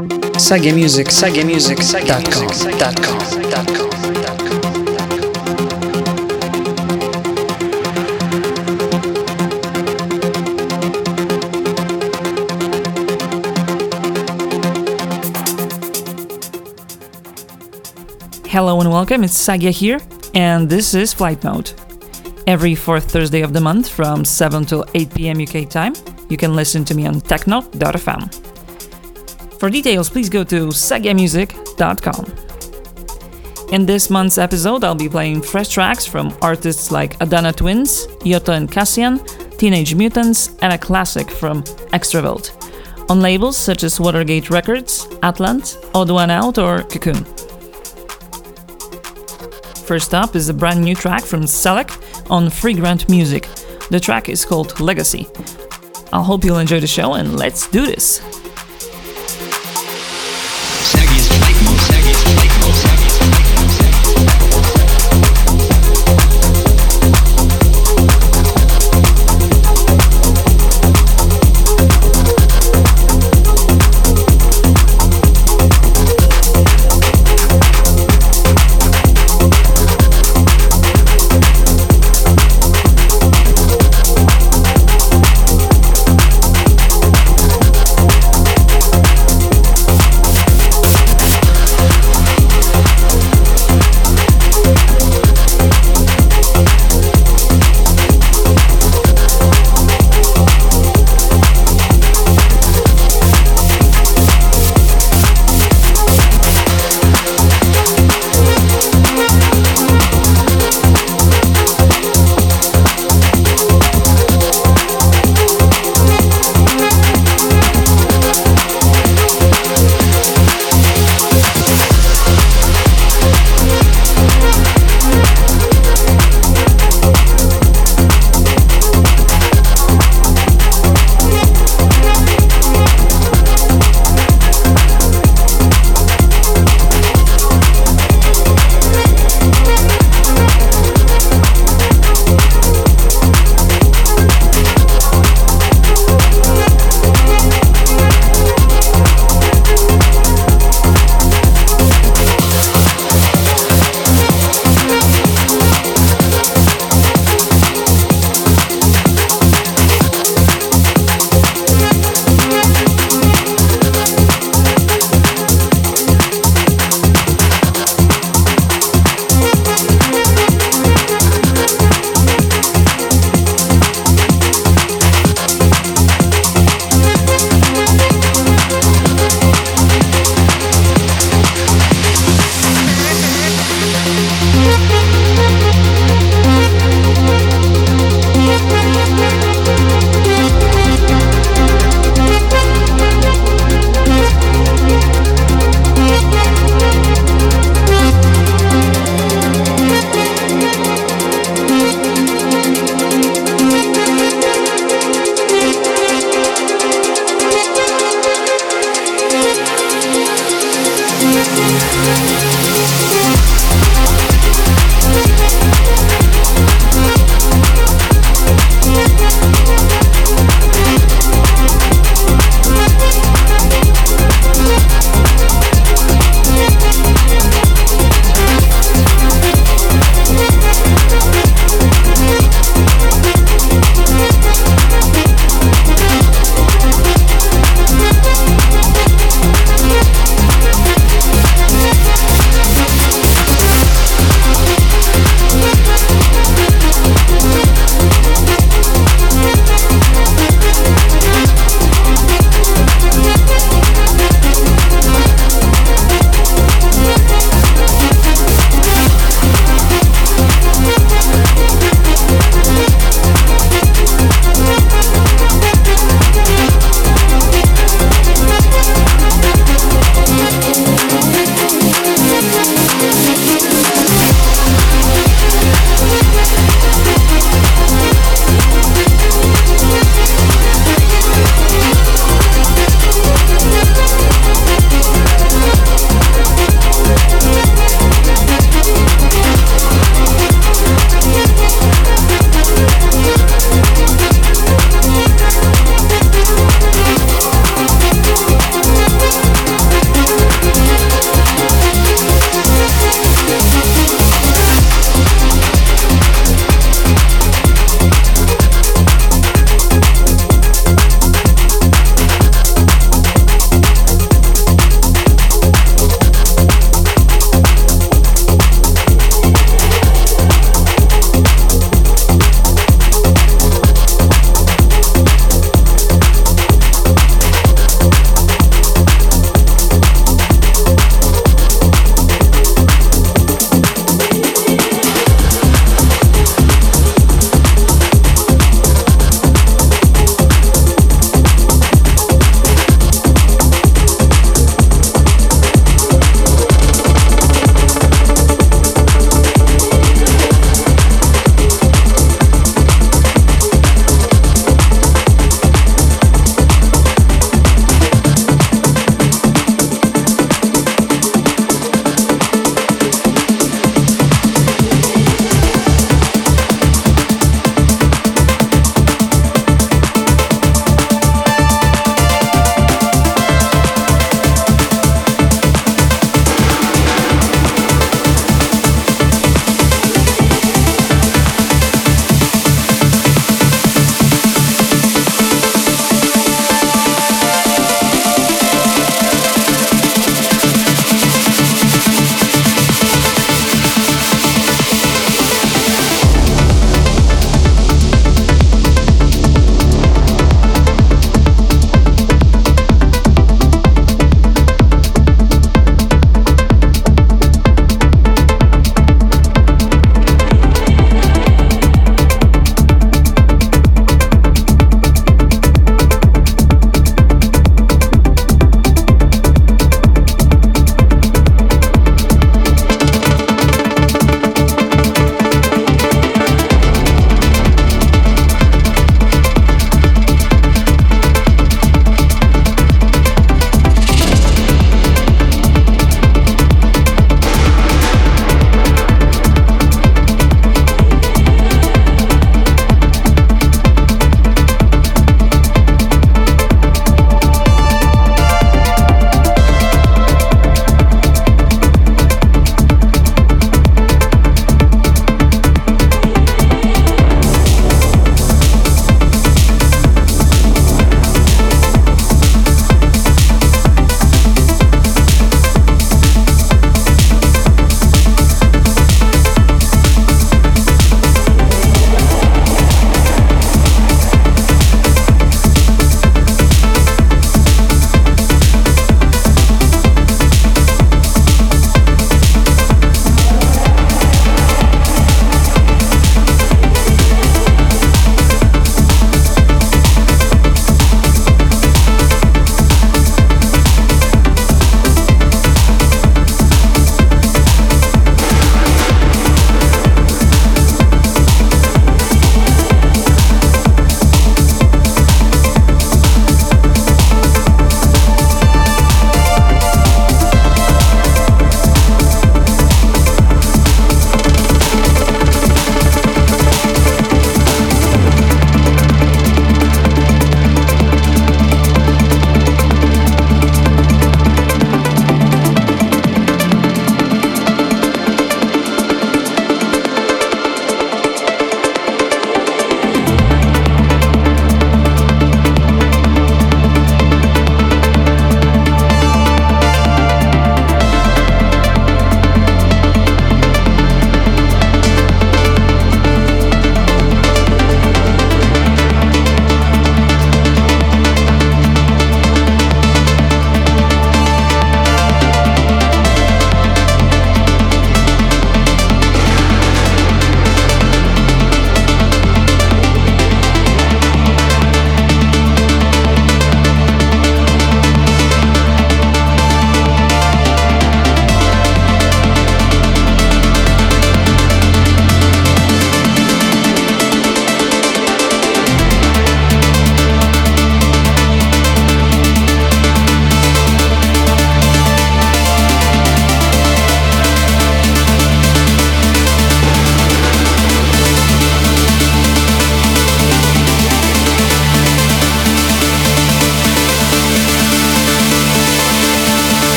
Saga Music, Saga Music, Sagamusic.com. Hello and welcome, it's Sagia here, and this is Flight Mode. Every fourth Thursday of the month from 7 till 8 pm UK time, you can listen to me on techno.fm. For details, please go to sagamusic.com. In this month's episode, I'll be playing fresh tracks from artists like Adana Twins, Yotto and Cassian, Teenage Mutants, and a classic from Extrawelt, on labels such as Watergate Records, Atlant, Odd One Out, or Cocoon. First up is a brand new track from Select on Freegrant Music. The track is called Legacy. I hope you'll enjoy the show and let's do this.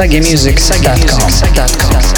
SagiaMusic.com.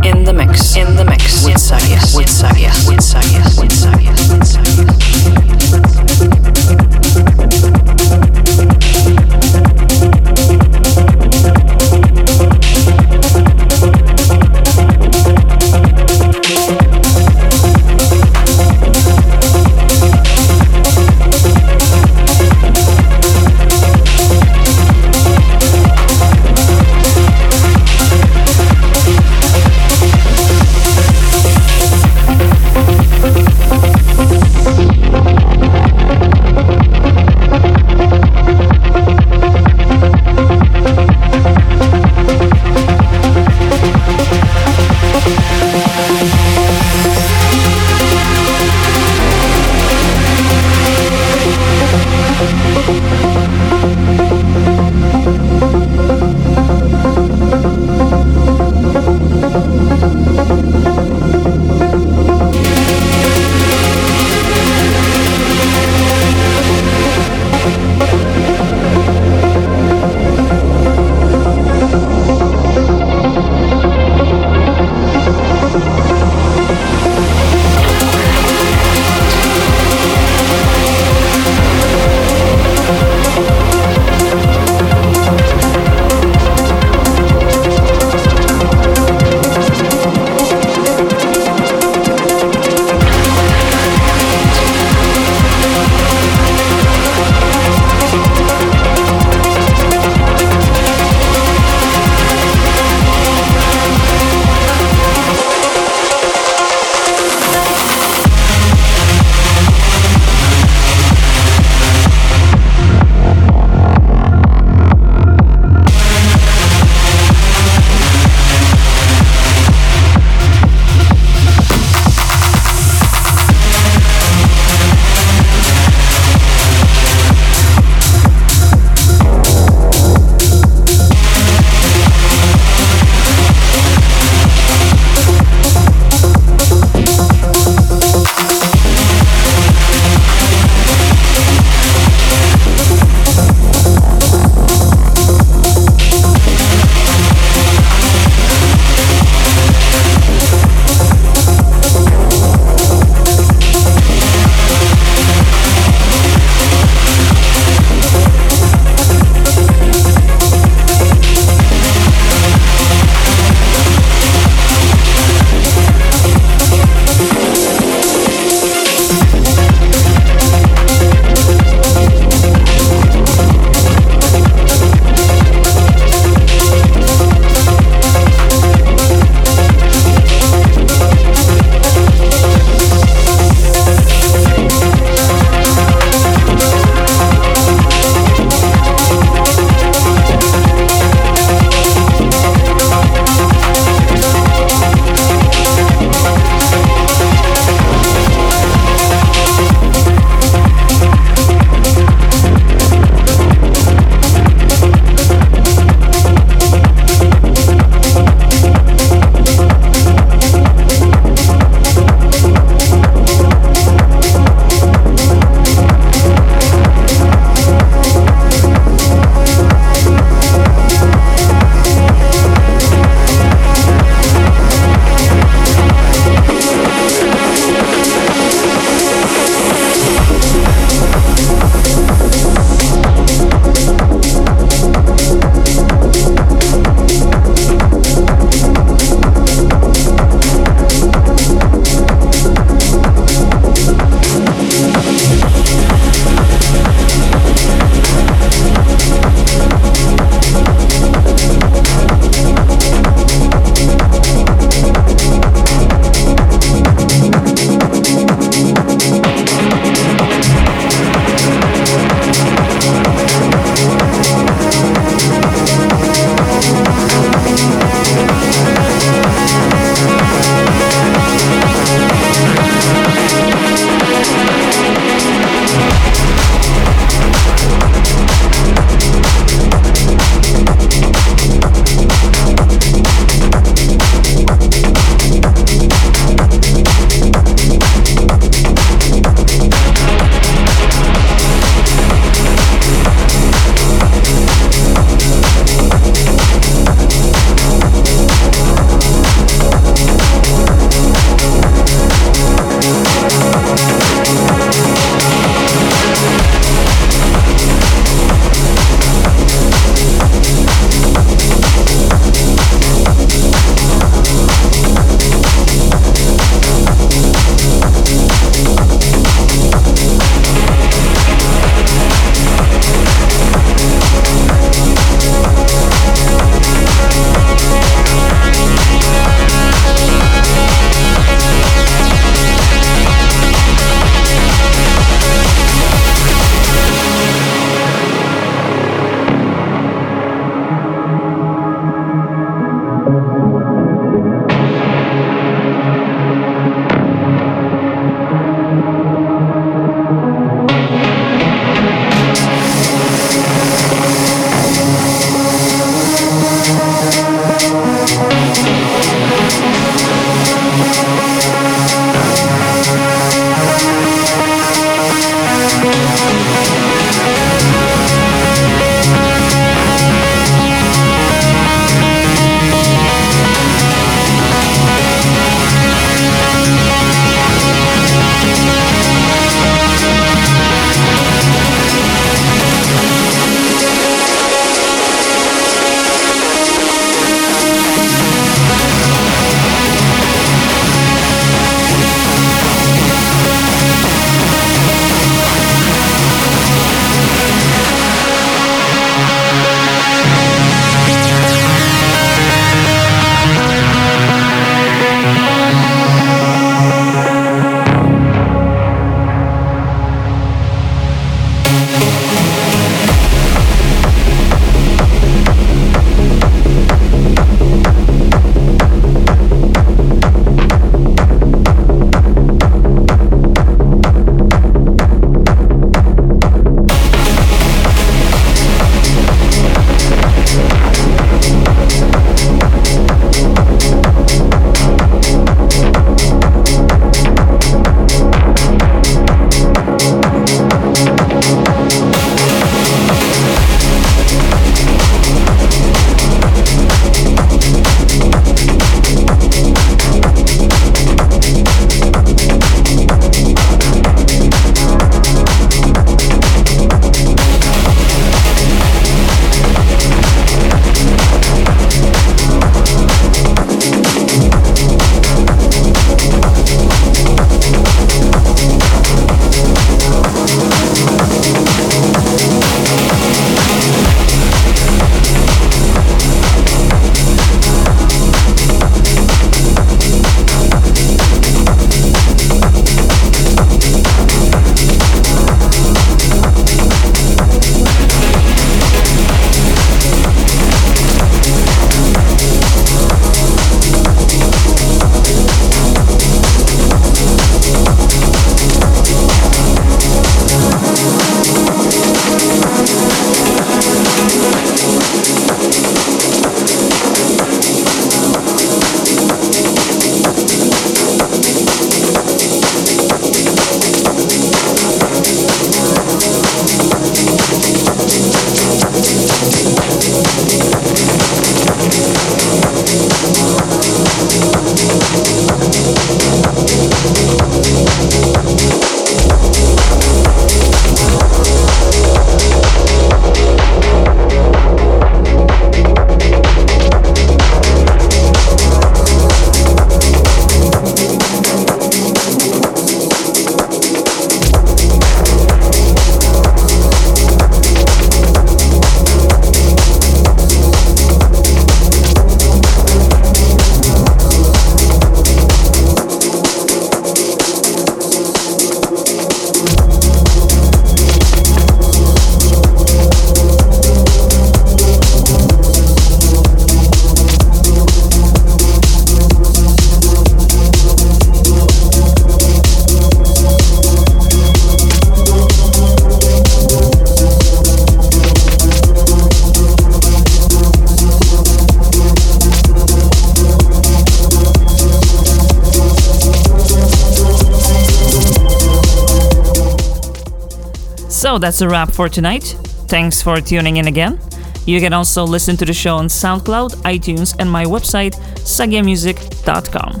So that's a wrap for tonight. Thanks for tuning in again. You can also listen to the show on SoundCloud, iTunes, and my website, sagiamusic.com.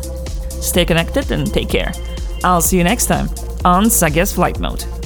Stay connected and take care. I'll see you next time on Sagia's Flight Mode.